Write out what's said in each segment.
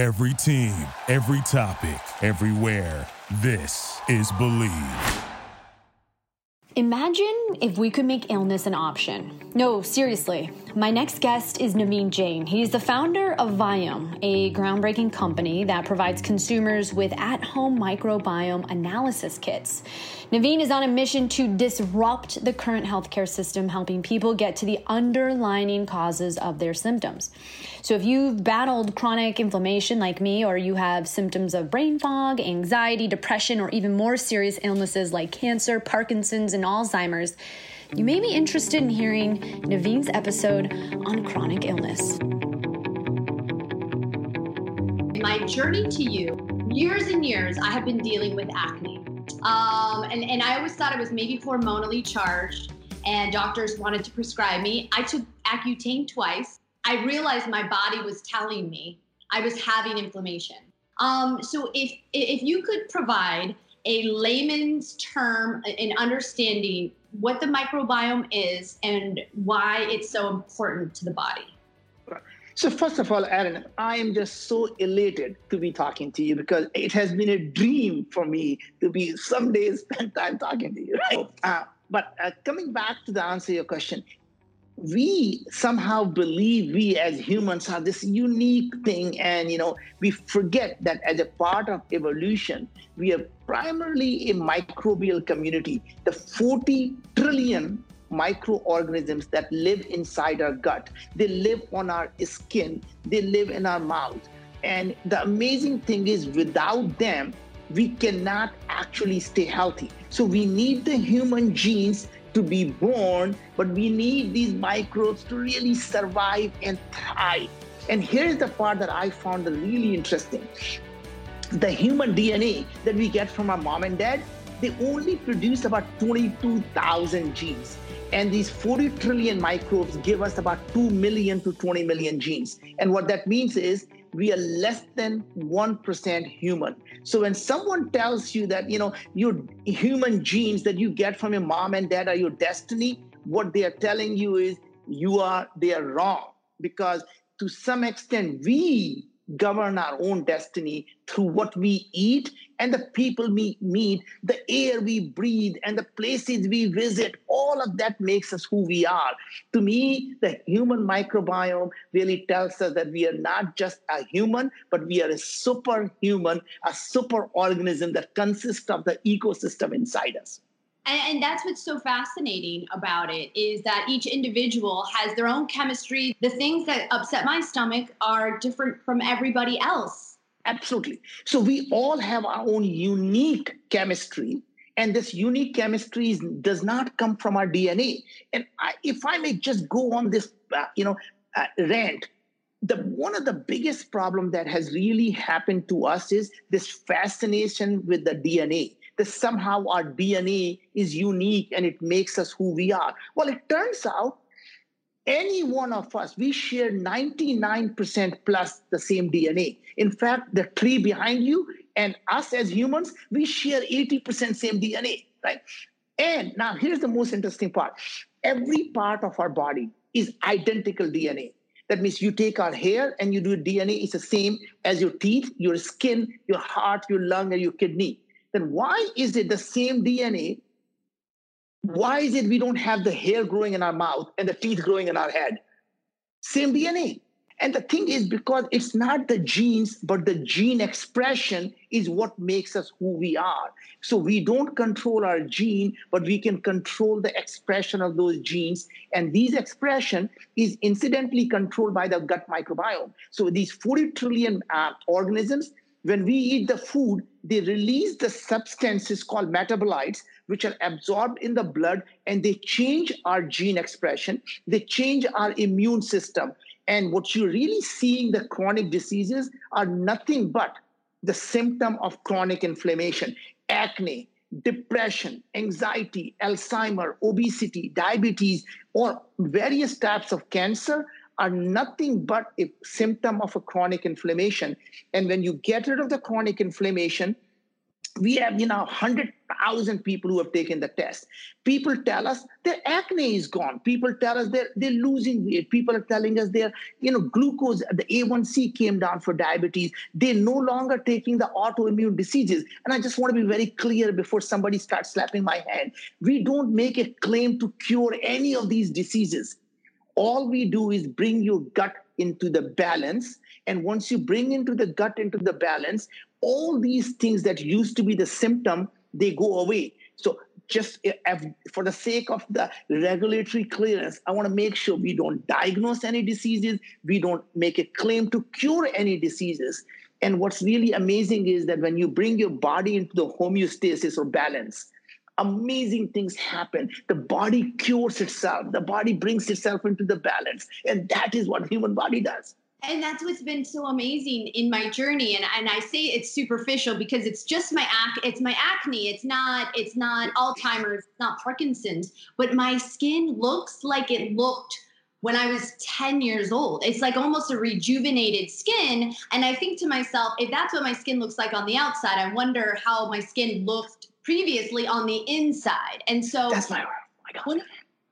Every team, every topic, everywhere. This is Bleav. Imagine if we could make illness an option. No, seriously. My next guest is Naveen Jain. He's the founder of Viome, a groundbreaking company that provides consumers with at home microbiome analysis kits. Naveen is on a mission to disrupt the current healthcare system, helping people get to the underlying causes of their symptoms. So, if you've battled chronic inflammation like me, or you have symptoms of brain fog, anxiety, depression, or even more serious illnesses like cancer, Parkinson's, and Alzheimer's, you may be interested in hearing Naveen's episode on chronic illness. My journey to you, years and years, I have been dealing with acne. Um, and, and I always thought it was maybe hormonally charged, and doctors wanted to prescribe me. I took Accutane twice. I realized my body was telling me I was having inflammation. Um, so if if you could provide a layman's term in understanding what the microbiome is and why it's so important to the body. So first of all, Erin, I am just so elated to be talking to you because it has been a dream for me to be someday spend time talking to you. Right? Uh, but uh, coming back to the answer to your question, we somehow believe we as humans are this unique thing and you know we forget that as a part of evolution we are primarily a microbial community the 40 trillion microorganisms that live inside our gut. They live on our skin, they live in our mouth. And the amazing thing is, without them, we cannot actually stay healthy. So we need the human genes to be born, but we need these microbes to really survive and thrive. And here's the part that I found really interesting. The human DNA that we get from our mom and dad, they only produce about 22,000 genes. And these 40 trillion microbes give us about 2 million to 20 million genes. And what that means is we are less than 1% human. So when someone tells you that, you know, your human genes that you get from your mom and dad are your destiny, what they are telling you is you are, they are wrong. Because to some extent, we govern our own destiny through what we eat and the people we meet, the air we breathe, and the places we visit. All of that makes us who we are. To me, the human microbiome really tells us that we are not just a human, but we are a superhuman, a super organism that consists of the ecosystem inside us. And, and, that's what's so fascinating about it is that each individual has their own chemistry. The things that upset my stomach are different from everybody else. Absolutely. So we all have our own unique chemistry. And this unique chemistry does not come from our DNA. And I, if I may just go on this, uh, you know, uh, rant, the one of the biggest problem that has really happened to us is this fascination with the DNA that somehow our DNA is unique and it makes us who we are. Well, it turns out any one of us, we share 99% plus the same DNA. In fact, the tree behind you and us as humans, we share 80% same DNA, right? And now here's the most interesting part every part of our body is identical DNA. That means you take our hair and you do DNA, it's the same as your teeth, your skin, your heart, your lung, and your kidney then why is it the same DNA? Why is it we don't have the hair growing in our mouth and the teeth growing in our head? Same DNA. And the thing is, because it's not the genes, but the gene expression is what makes us who we are. So we don't control our gene, but we can control the expression of those genes. And these expression is incidentally controlled by the gut microbiome. So these 40 trillion uh, organisms, when we eat the food, they release the substances called metabolites, which are absorbed in the blood and they change our gene expression, they change our immune system. And what you're really seeing the chronic diseases are nothing but the symptom of chronic inflammation, acne, depression, anxiety, Alzheimer, obesity, diabetes, or various types of cancer are nothing but a symptom of a chronic inflammation. And when you get rid of the chronic inflammation, we have you know 100,000 people who have taken the test. People tell us their acne is gone. People tell us they're, they're losing weight. People are telling us their you know glucose, the A1C came down for diabetes. They're no longer taking the autoimmune diseases. And I just want to be very clear before somebody starts slapping my hand. We don't make a claim to cure any of these diseases. All we do is bring your gut into the balance. And once you bring into the gut into the balance, all these things that used to be the symptom they go away. So just eh, for the sake of the regulatory clearance i want to make sure we don't diagnose any diseases. We don't make a claim to cure any diseases. And what's really amazing is that when you bring your body into the homeostasis or balance amazing things happen. The body cures itself. The body brings itself into the balance. And that is what human body does. And that's what's been so amazing in my journey. And, and i say it's superficial because it's just my ac- it's my acne. It's not it's not alzheimer's it's not parkinson's. But my skin looks like it looked when i was 10 years old. It's like almost a rejuvenated skin. And i think to myself if that's what my skin looks like on the outside i wonder how my skin looked previously on the inside and so that's my, oh my God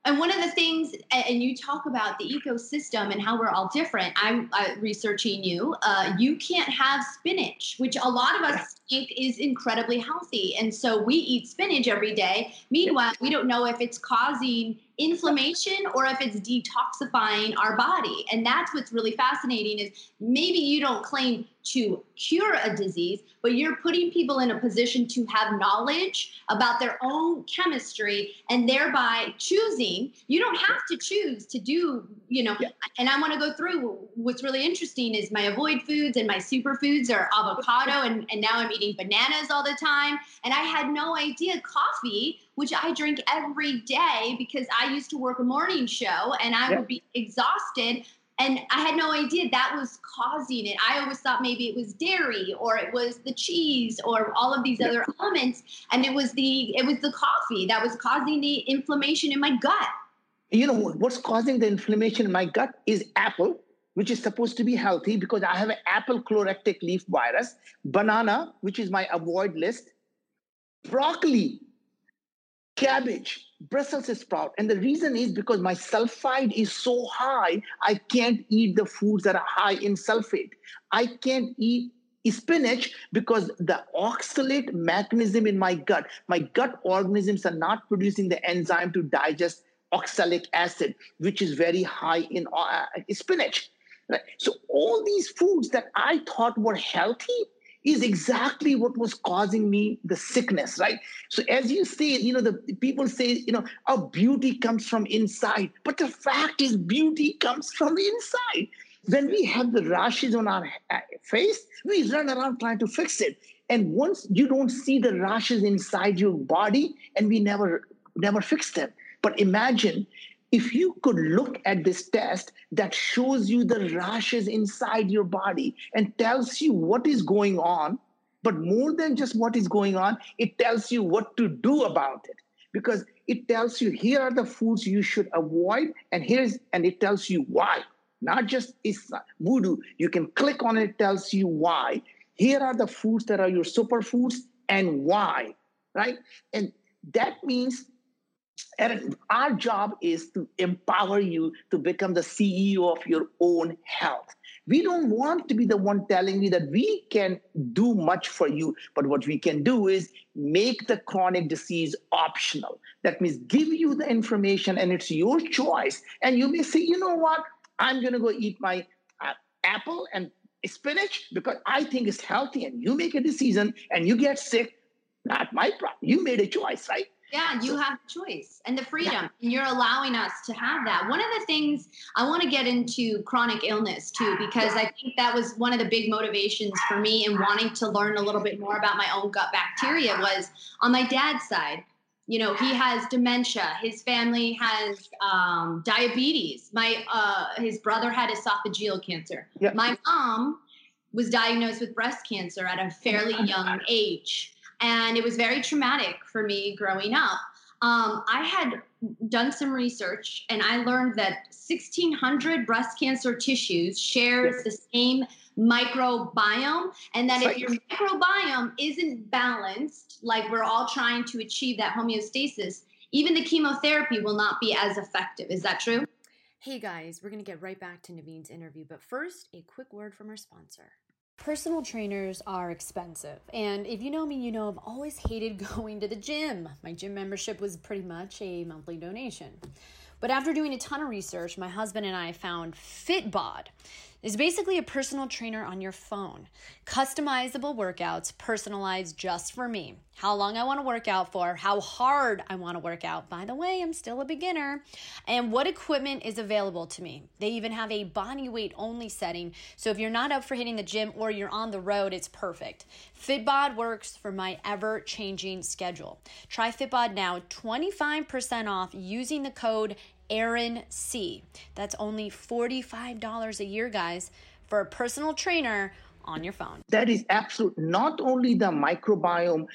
and one of the things, and you talk about the ecosystem and how we're all different. I'm uh, researching you. Uh, you can't have spinach, which a lot of us think is incredibly healthy. And so we eat spinach every day. Meanwhile, we don't know if it's causing inflammation or if it's detoxifying our body. And that's what's really fascinating is maybe you don't claim to cure a disease, but you're putting people in a position to have knowledge about their own chemistry and thereby choosing. You don't have to choose to do, you know, yeah. and I want to go through what's really interesting is my avoid foods and my superfoods are avocado and, and now I'm eating bananas all the time. And I had no idea coffee which I drink every day because I used to work a morning show and I yep. would be exhausted. And I had no idea that was causing it. I always thought maybe it was dairy or it was the cheese or all of these yep. other elements. And it was the it was the coffee that was causing the inflammation in my gut. You know what's causing the inflammation in my gut is apple, which is supposed to be healthy because I have an apple chlorotic leaf virus, banana, which is my avoid list, broccoli, cabbage, Brussels sprout. And the reason is because my sulfide is so high, I can't eat the foods that are high in sulfate. I can't eat spinach because the oxalate mechanism in my gut, my gut organisms are not producing the enzyme to digest oxalic acid, which is very high in uh, spinach. Right? So all these foods that I thought were healthy is exactly what was causing me the sickness, right? So as you say, you know, the people say, you know, our beauty comes from inside, but the fact is, beauty comes from inside. When we have the rashes on our uh, face, we run around trying to fix it. And once you don't see the rashes inside your body, and we never never fix them. But imagine if you could look at this test that shows you the rashes inside your body and tells you what is going on, but more than just what is going on, it tells you what to do about it. Because it tells you here are the foods you should avoid and here's and it tells you why. Not just it's voodoo. You can click on it, it tells you why. Here are the foods that are your superfoods and why right? And that means and our job is to empower you to become the CEO of your own health. We don't want to be the one telling you that we can do much for you, but what we can do is make the chronic disease optional. That means give you the information and it's your choice. And you may say, you know what? I'm going to go eat my uh, apple and spinach because I think it's healthy. And you make a decision and you get sick. Not my problem. You made a choice, right? Yeah, you have choice and the freedom, yeah. and you're allowing us to have that. One of the things I want to get into chronic illness too, because I think that was one of the big motivations for me in wanting to learn a little bit more about my own gut bacteria was on my dad's side. You know, he has dementia. His family has um, diabetes. My uh, his brother had esophageal cancer. Yep. My mom was diagnosed with breast cancer at a fairly young age and it was very traumatic for me growing up. Um, I had done some research and I learned that 1,600 breast cancer tissues shares yes. the same microbiome, and that if your microbiome isn't balanced, like we're all trying to achieve that homeostasis, even the chemotherapy will not be as effective. Is that true? Hey guys, we're going to get right back to Naveen's interview, but first, a quick word from our sponsor. Personal trainers are expensive. And if you know me, you know I've always hated going to the gym. My gym membership was pretty much a monthly donation. But after doing a ton of research, my husband and I found Fitbod is basically a personal trainer on your phone. Customizable workouts personalized just for me. How long I want to work out for, how hard I want to work out. By the way, I'm still a beginner. And what equipment is available to me. They even have a body weight only setting. So if you're not up for hitting the gym or you're on the road, it's perfect. Fitbod works for my ever changing schedule. Try Fitbod now, 25% off using the code Erin C. That's only $45 a year, guys, for a personal trainer on your phone. That is absolute. Not only the microbiome,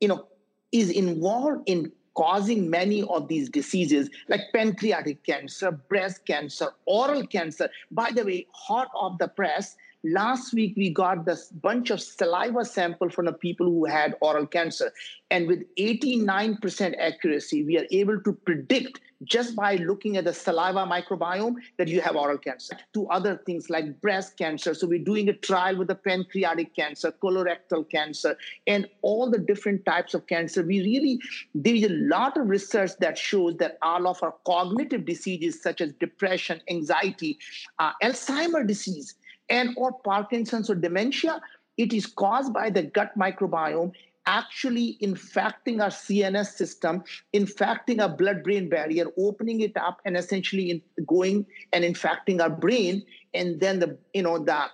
you know, is involved in causing many of these diseases like pancreatic cancer, breast cancer, oral cancer. By the way, hot off the press, last week we got this bunch of saliva sample from the people who had oral cancer and with 89% accuracy we are able to predict just by looking at the saliva microbiome that you have oral cancer. To other things like breast cancer. So we're doing a trial with the pancreatic cancer, colorectal cancer, and all the different types of cancer. We really, there's a lot of research that shows that all of our cognitive diseases such as depression, anxiety, uh, Alzheimer disease, and or Parkinson's or dementia, it is caused by the gut microbiome actually infecting our CNS system, infecting our blood brain barrier, opening it up, and essentially going and infecting our brain. And then the, you know, the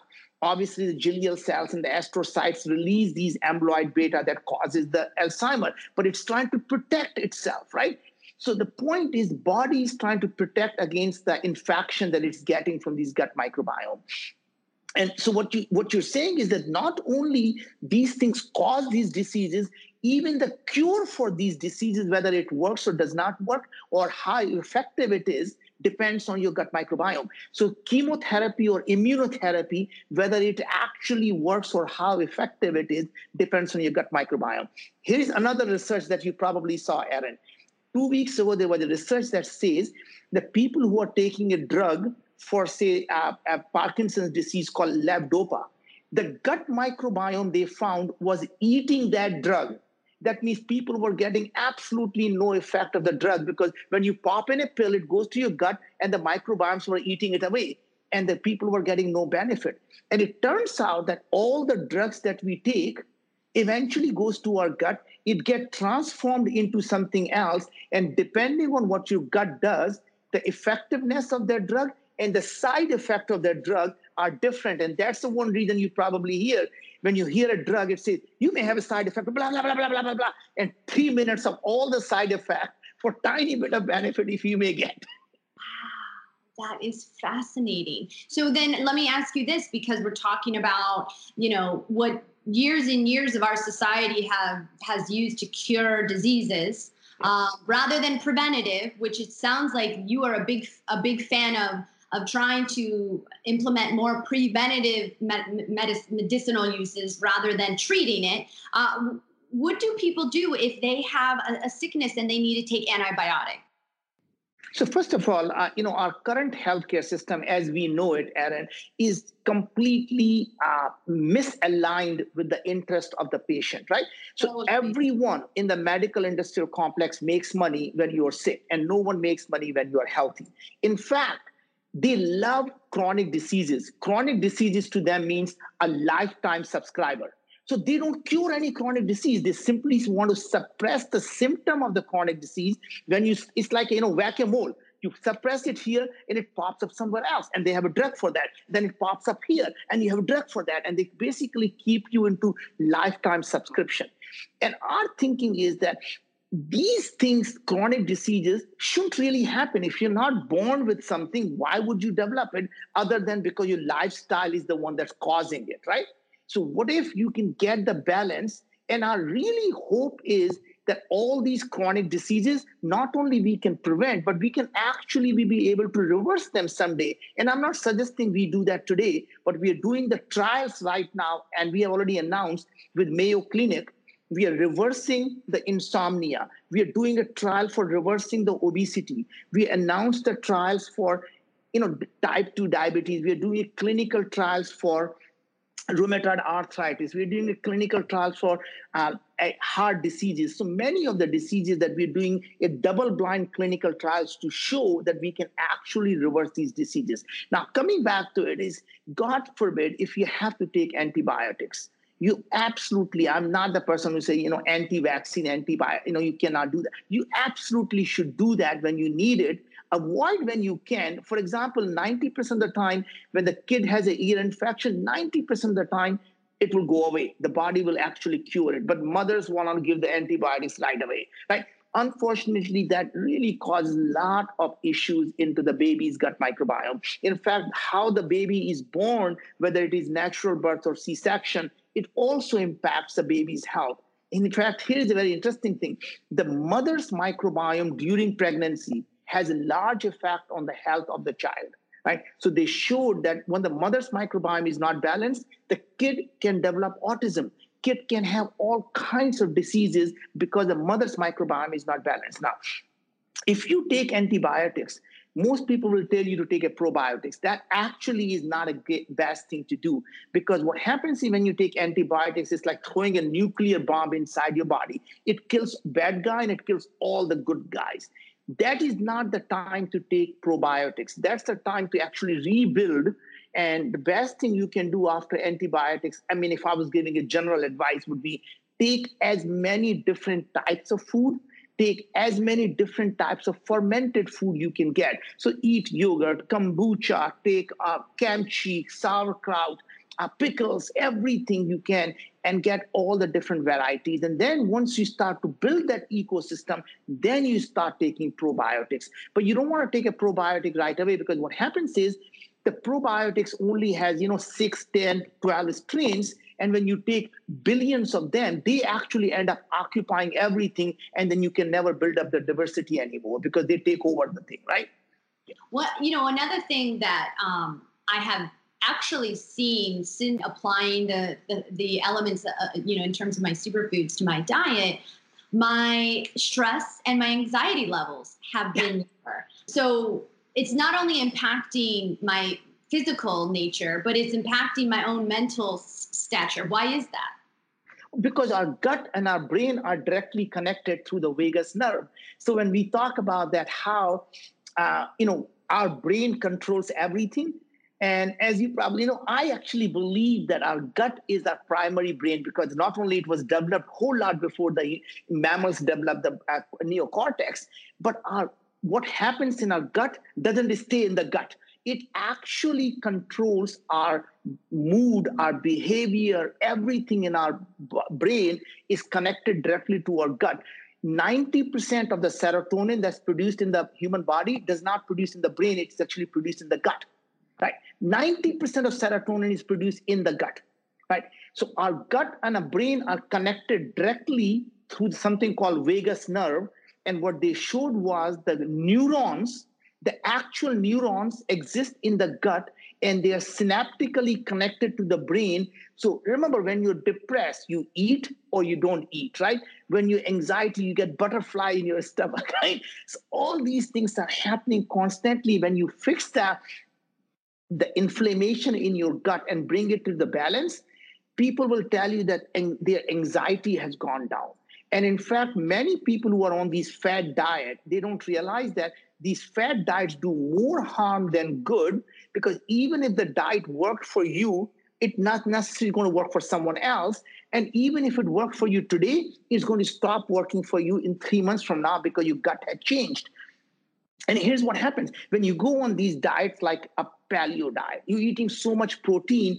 obviously the glial cells and the astrocytes release these amyloid beta that causes the Alzheimer, but it's trying to protect itself, right? So the point is body is trying to protect against the infection that it's getting from these gut microbiome and so what you what you're saying is that not only these things cause these diseases even the cure for these diseases whether it works or does not work or how effective it is depends on your gut microbiome. So chemotherapy or immunotherapy whether it actually works or how effective it is depends on your gut microbiome. Here is another research that you probably saw Erin two weeks ago there was a research that says that people who are taking a drug for, say, uh, Parkinson's disease called levodopa. The gut microbiome they found was eating that drug. That means people were getting absolutely no effect of the drug because when you pop in a pill, it goes to your gut and the microbiomes were eating it away. And the people were getting no benefit. And it turns out that all the drugs that we take eventually goes to our gut it gets transformed into something else and depending on what your gut does the effectiveness of that drug and the side effect of that drug are different. And that's the one reason you probably hear when you hear a drug, it says you may have a side effect, blah, blah, blah, blah, blah, blah, blah, and three minutes of all the side effect for tiny bit of benefit if you may get. Wow, that is fascinating. So then let me ask you this because we're talking about, you know, what years and years of our society have has used to cure diseases uh, rather than preventative, which it sounds like you are a big a big fan of of trying to implement more preventative med- medicinal uses rather than treating it. Uh, what do people do if they have a, a, sickness and they need to take antibiotic? So first of all, uh, you know our current healthcare system, as we know it, Erin, is completely uh, misaligned with the interest of the patient, right? So everyone in the medical industrial complex makes money when you're sick, and no one makes money when you are healthy. In fact, they love chronic diseases. Chronic diseases to them means a lifetime subscriber. So they don't cure any chronic disease. They simply want to suppress the symptom of the chronic disease. When you, it's like you know whack-a-mole. You suppress it here, and it pops up somewhere else, and they have a drug for that. Then it pops up here, and you have a drug for that, and they basically keep you into lifetime subscription. And our thinking is that these things, chronic diseases, shouldn't really happen. If you're not born with something, why would you develop it other than because your lifestyle is the one that's causing it, right? So, what if you can get the balance? And our really hope is that all these chronic diseases not only we can prevent but we can actually be able to reverse them someday and i'm not suggesting we do that today but we are doing the trials right now and we have already announced with mayo clinic we are reversing the insomnia we are doing a trial for reversing the obesity we announced the trials for you know type 2 diabetes we are doing clinical trials for rheumatoid arthritis. We're doing a clinical trials for uh, heart diseases. So many of the diseases that we're doing a double-blind clinical trials to show that we can actually reverse these diseases. Now, coming back to it is, God forbid, if you have to take antibiotics, you absolutely, I'm not the person who say, you know, anti-vaccine, antibiotic, you know, you cannot do that. You absolutely should do that when you need it avoid when you can. For example, 90% of the time, when the kid has a ear infection, 90% of the time, it will go away. The body will actually cure it. But mothers want to give the antibiotics right away, right? Unfortunately, that really causes a lot of issues into the baby's gut microbiome. In fact, how the baby is born, whether it is natural birth or C section, it also impacts the baby's health. In fact, here is a very interesting thing. The mother's microbiome during pregnancy has a large effect on the health of the child right? So they showed that when the mother's microbiome is not balanced the kid can develop autism. Kid can have all kinds of diseases because the mother's microbiome is not balanced. Now if you take antibiotics most people will tell you to take a probiotics that actually is not a best thing to do because what happens when you take antibiotics is like throwing a nuclear bomb inside your body it kills bad guy and it kills all the good guys that is not the time to take probiotics. That's the time to actually rebuild. And the best thing you can do after antibiotics, I mean, if I was giving a general advice, would be take as many different types of food take as many different types of fermented food you can get. So eat yogurt, kombucha, take uh, kimchi, sauerkraut, uh, pickles, everything you can, and get all the different varieties. And then once you start to build that ecosystem, then you start taking probiotics. But you don't want to take a probiotic right away because what happens is the probiotics only has, you know, 6, 10, 12 strains. And when you take billions of them, they actually end up occupying everything. And then you can never build up the diversity anymore because they take over the thing, right? What, you know, another thing that um, I have actually seen since applying the the, the elements uh, you know in terms of my superfoods to my diet my stress and my anxiety levels have been lower so it's not only impacting my physical nature but it's impacting my own mental stature. Why is that? Because our gut and our brain are directly connected through the vagus nerve. So when we talk about that how uh, you know our brain controls everything and as you probably know, I actually believe that our gut is our primary brain because not only it was developed a whole lot before the mammals developed the uh, neocortex, but our what happens in our gut doesn't stay in the gut. It actually controls our mood, our behavior, everything in our brain is connected directly to our gut. 90% of the serotonin that's produced in the human body does not produce in the brain, it's actually produced in the gut right? 90% of serotonin is produced in the gut, right? So our gut and our brain are connected directly through something called vagus nerve. And what they showed was the neurons, the actual neurons exist in the gut and they are synaptically connected to the brain. So remember, when you're depressed, you eat or you don't eat, right? When you're anxiety, you get butterfly in your stomach, right? So all these things are happening constantly. When you fix that, the inflammation in your gut and bring it to the balance, people will tell you that their anxiety has gone down. And in fact, many people who are on these fat diet, they don't realize that these fat diets do more harm than good because even if the diet worked for you, it's not necessarily going to work for someone else. And even if it worked for you today, it's going to stop working for you in three months from now because your gut had changed. And here's what happens when you go on these diets like a paleo diet, you're eating so much protein,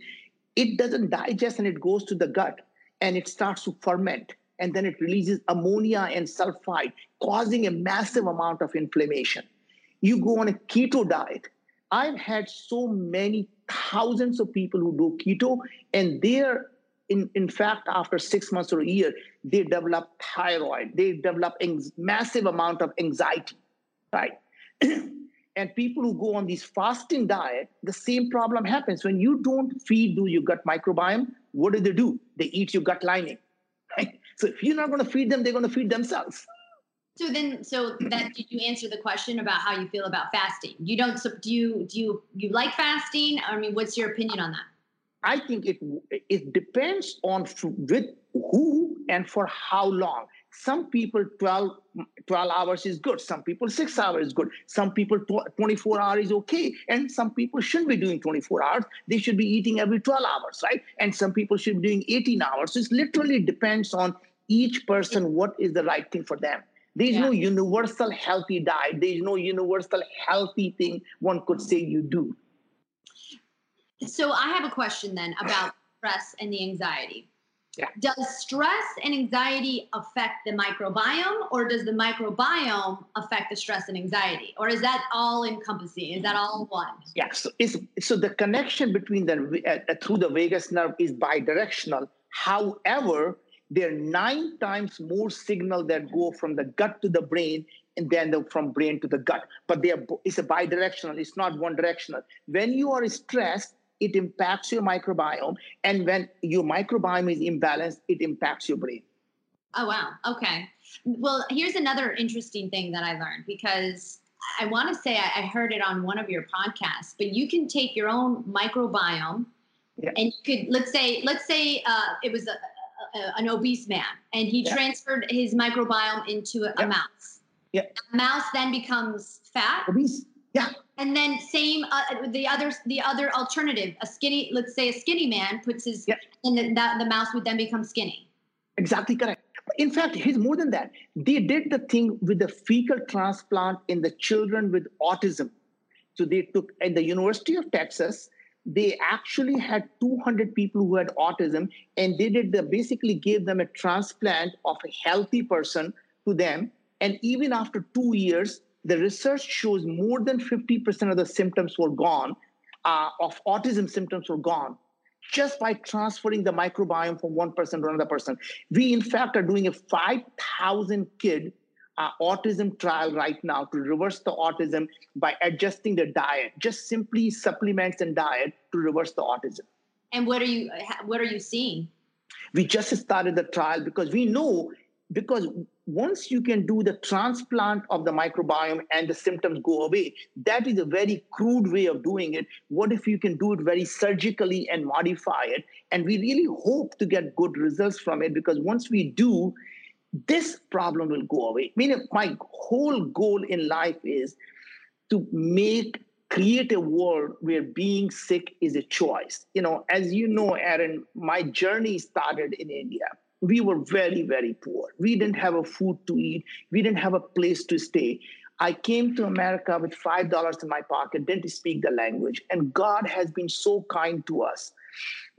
it doesn't digest and it goes to the gut and it starts to ferment. And then it releases ammonia and sulfide, causing a massive amount of inflammation. You go on a keto diet. I've had so many thousands of people who do keto, and their in, in fact, after six months or a year, they develop thyroid, they develop a massive amount of anxiety, right? and people who go on these fasting diet, the same problem happens. When you don't feed your gut microbiome, what do they do? They eat your gut lining. So if you're not going to feed them, they're going to feed themselves. So then, so that did you answer the question about how you feel about fasting? You don't. So do you do you you like fasting? I mean, what's your opinion on that? I think it it depends on with who and for how long. Some people 12, 12 hours is good. Some people six hours is good. Some people 24 hours is okay. And some people shouldn't be doing 24 hours. They should be eating every 12 hours, right? And some people should be doing 18 hours. So it literally depends on each person what is the right thing for them. There's yeah. no universal healthy diet. There's no universal healthy thing one could say you do. So I have a question then about stress and the anxiety. Yeah. Does stress and anxiety affect the microbiome, or does the microbiome affect the stress and anxiety, or is that all encompassing? Is that all one? Yeah. So, so the connection between the uh, through the vagus nerve is bidirectional. However, there are nine times more signal that go from the gut to the brain and then the, from brain to the gut. But they are, it's a bidirectional, it's not one directional. When you are stressed, it impacts your microbiome. And when your microbiome is imbalanced, it impacts your brain. Oh, wow. Okay. Well, here's another interesting thing that I learned because I want to say I, heard it on one of your podcasts, but you can take your own microbiome yeah. and you could, let's say, let's say uh, it was a, a, an obese man and he yeah. transferred his microbiome into a, yeah. mouse. Yeah. A mouse then becomes fat. Obese. Yeah. And then same uh, the other the other alternative, a skinny, let's say a skinny man puts his yeah. and the, that the mouse would then become skinny. Exactly correct. In fact, here's more than that. They did the thing with the fecal transplant in the children with autism. So they took at the University of Texas, they actually had 200 people who had autism and they did the, basically gave them a transplant of a healthy person to them. And even after two years the research shows more than 50% of the symptoms were gone uh, of autism symptoms were gone just by transferring the microbiome from one person to another person. We in fact are doing a 5000 kid uh, autism trial right now to reverse the autism by adjusting the diet, just simply supplements and diet to reverse the autism. And what are you what are you seeing? We just started the trial because we know because once you can do the transplant of the microbiome and the symptoms go away, that is a very crude way of doing it. What if you can do it very surgically and modify it? And we really hope to get good results from it because once we do, this problem will go away. I mean, my whole goal in life is to make create a world where being sick is a choice. You know, as you know, Erin, my journey started in India. We were very, very poor. We didn't have a food to eat. We didn't have a place to stay. I came to America with five dollars in my pocket, didn't speak the language, and God has been so kind to us.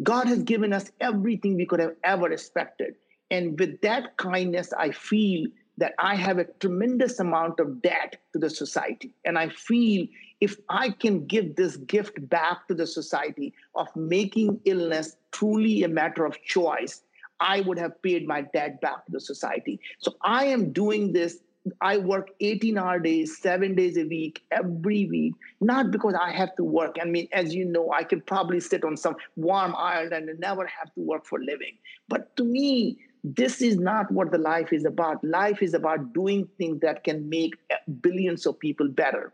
God has given us everything we could have ever expected. And with that kindness, I feel that I have a tremendous amount of debt to the society. And I feel if I can give this gift back to the society of making illness truly a matter of choice, I would have paid my debt back to the society. So I am doing this. I work 18 hour days, seven days a week, every week, not because I have to work. I mean, as you know, I could probably sit on some warm island and never have to work for living. But to me, this is not what the life is about. Life is about doing things that can make billions of people better.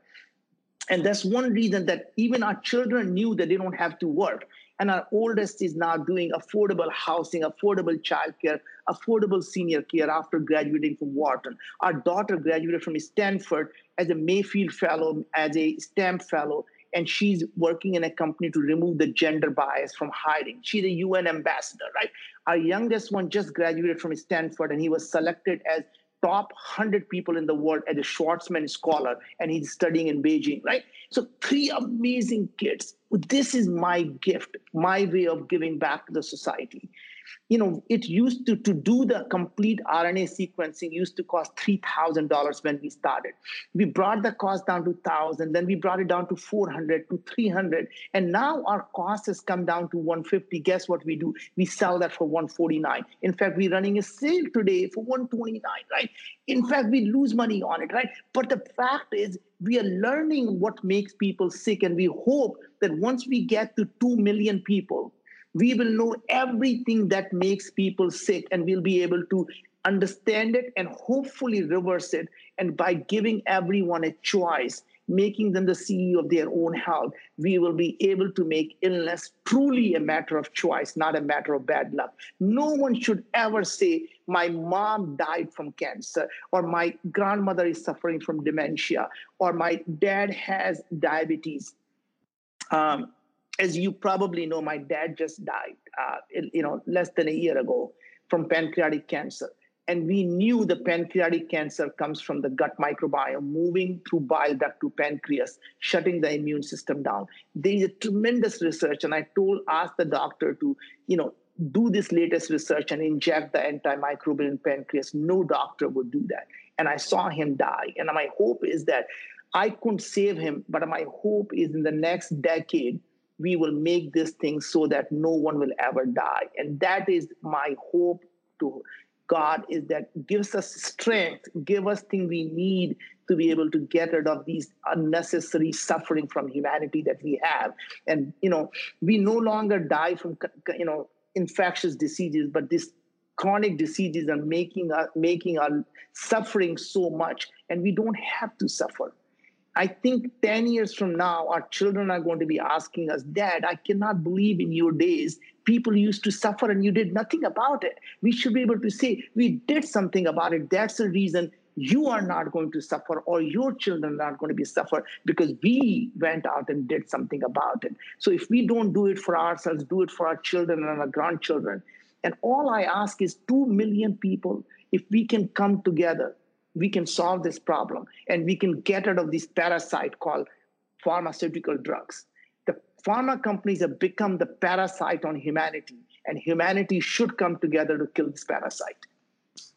And that's one reason that even our children knew that they don't have to work. And our oldest is now doing affordable housing, affordable childcare, affordable senior care after graduating from Wharton. Our daughter graduated from Stanford as a Mayfield Fellow, as a STEM Fellow, and she's working in a company to remove the gender bias from hiring. She's a UN ambassador, right? Our youngest one just graduated from Stanford and he was selected as top 100 people in the world as a Schwarzman scholar and he's studying in Beijing, right? So three amazing kids. This is my gift, my way of giving back to the society. You know, it used to, to do the complete RNA sequencing used to cost $3,000 when we started. We brought the cost down to 1000 then we brought it down to 400 to 300 and now our cost has come down to 150 Guess what we do? We sell that for 149 In fact, we're running a sale today for 129 right? In fact, we lose money on it, right? But the fact is, we are learning what makes people sick, and we hope that once we get to 2 million people, we will know everything that makes people sick and we'll be able to understand it and hopefully reverse it. And by giving everyone a choice, making them the CEO of their own health, we will be able to make illness truly a matter of choice, not a matter of bad luck. No one should ever say, My mom died from cancer, or my grandmother is suffering from dementia, or my dad has diabetes. Um, as you probably know, my dad just died, uh, you know, less than a year ago from pancreatic cancer. And we knew the pancreatic cancer comes from the gut microbiome moving through bile duct to pancreas, shutting the immune system down. There is a tremendous research, and I told, asked the doctor to, you know, do this latest research and inject the antimicrobial in pancreas. No doctor would do that. And I saw him die. And my hope is that I couldn't save him, but my hope is in the next decade, we will make this thing so that no one will ever die. And that is my hope to God is that gives us strength, give us things we need to be able to get rid of these unnecessary suffering from humanity that we have. And you know, we no longer die from you know infectious diseases, but these chronic diseases are making us making our suffering so much, and we don't have to suffer. I think 10 years from now, our children are going to be asking us, Dad, I cannot believe in your days people used to suffer and you did nothing about it. We should be able to say, We did something about it. That's the reason you are not going to suffer or your children are not going to be suffer because we went out and did something about it. So if we don't do it for ourselves, do it for our children and our grandchildren. And all I ask is 2 million people, if we can come together we can solve this problem and we can get rid of this parasite called pharmaceutical drugs. The pharma companies have become the parasite on humanity, and humanity should come together to kill this parasite.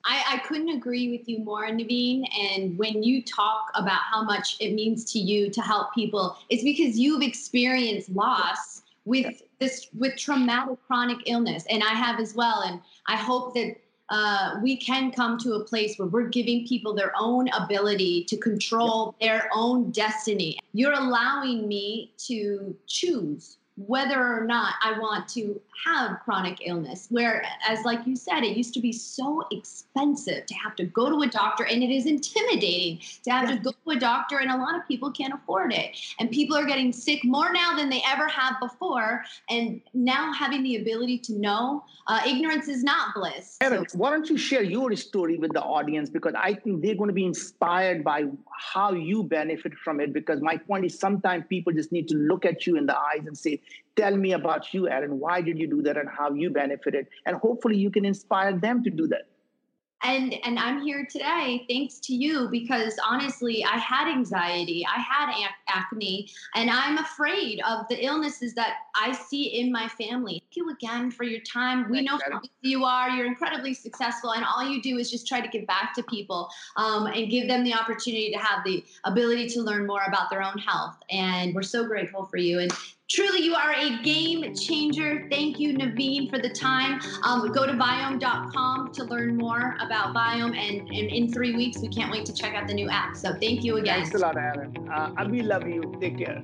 I, I, couldn't agree with you more, Naveen. And when you talk about how much it means to you to help people, it's because you've experienced loss with this with traumatic chronic illness, and I have as well. And I hope that uh, we can come to a place where we're giving people their own ability to control their own destiny. You're allowing me to choose whether or not I want to have chronic illness. Where, as like you said, it used to be so expensive to have to go to a doctor, and it is intimidating to have yeah. to go to a doctor, and a lot of people can't afford it. And people are getting sick more now than they ever have before. And now having the ability to know, uh, ignorance is not bliss. Erin, so- why don't you share your story with the audience because I think they're going to be inspired by how you benefit from it. Because my point is, sometimes people just need to look at you in the eyes and say, tell me about you, Erin. Why did you do that and how you benefited? And hopefully you can inspire them to do that. And and i'm here today thanks to you because honestly i had anxiety i had acne and i'm afraid of the illnesses that i see in my family. Thank you again for your time. We know how busy you are. You're incredibly successful and all you do is just try to give back to people um, and give them the opportunity to have the ability to learn more about their own health. And we're so grateful for you and Truly, you are a game changer. Thank you, Naveen, for the time. Um, go to viome.com to learn more about Viome. And, and in three weeks, we can't wait to check out the new app. So thank you again. Thanks a lot, Erin. Uh, we love you. Take care.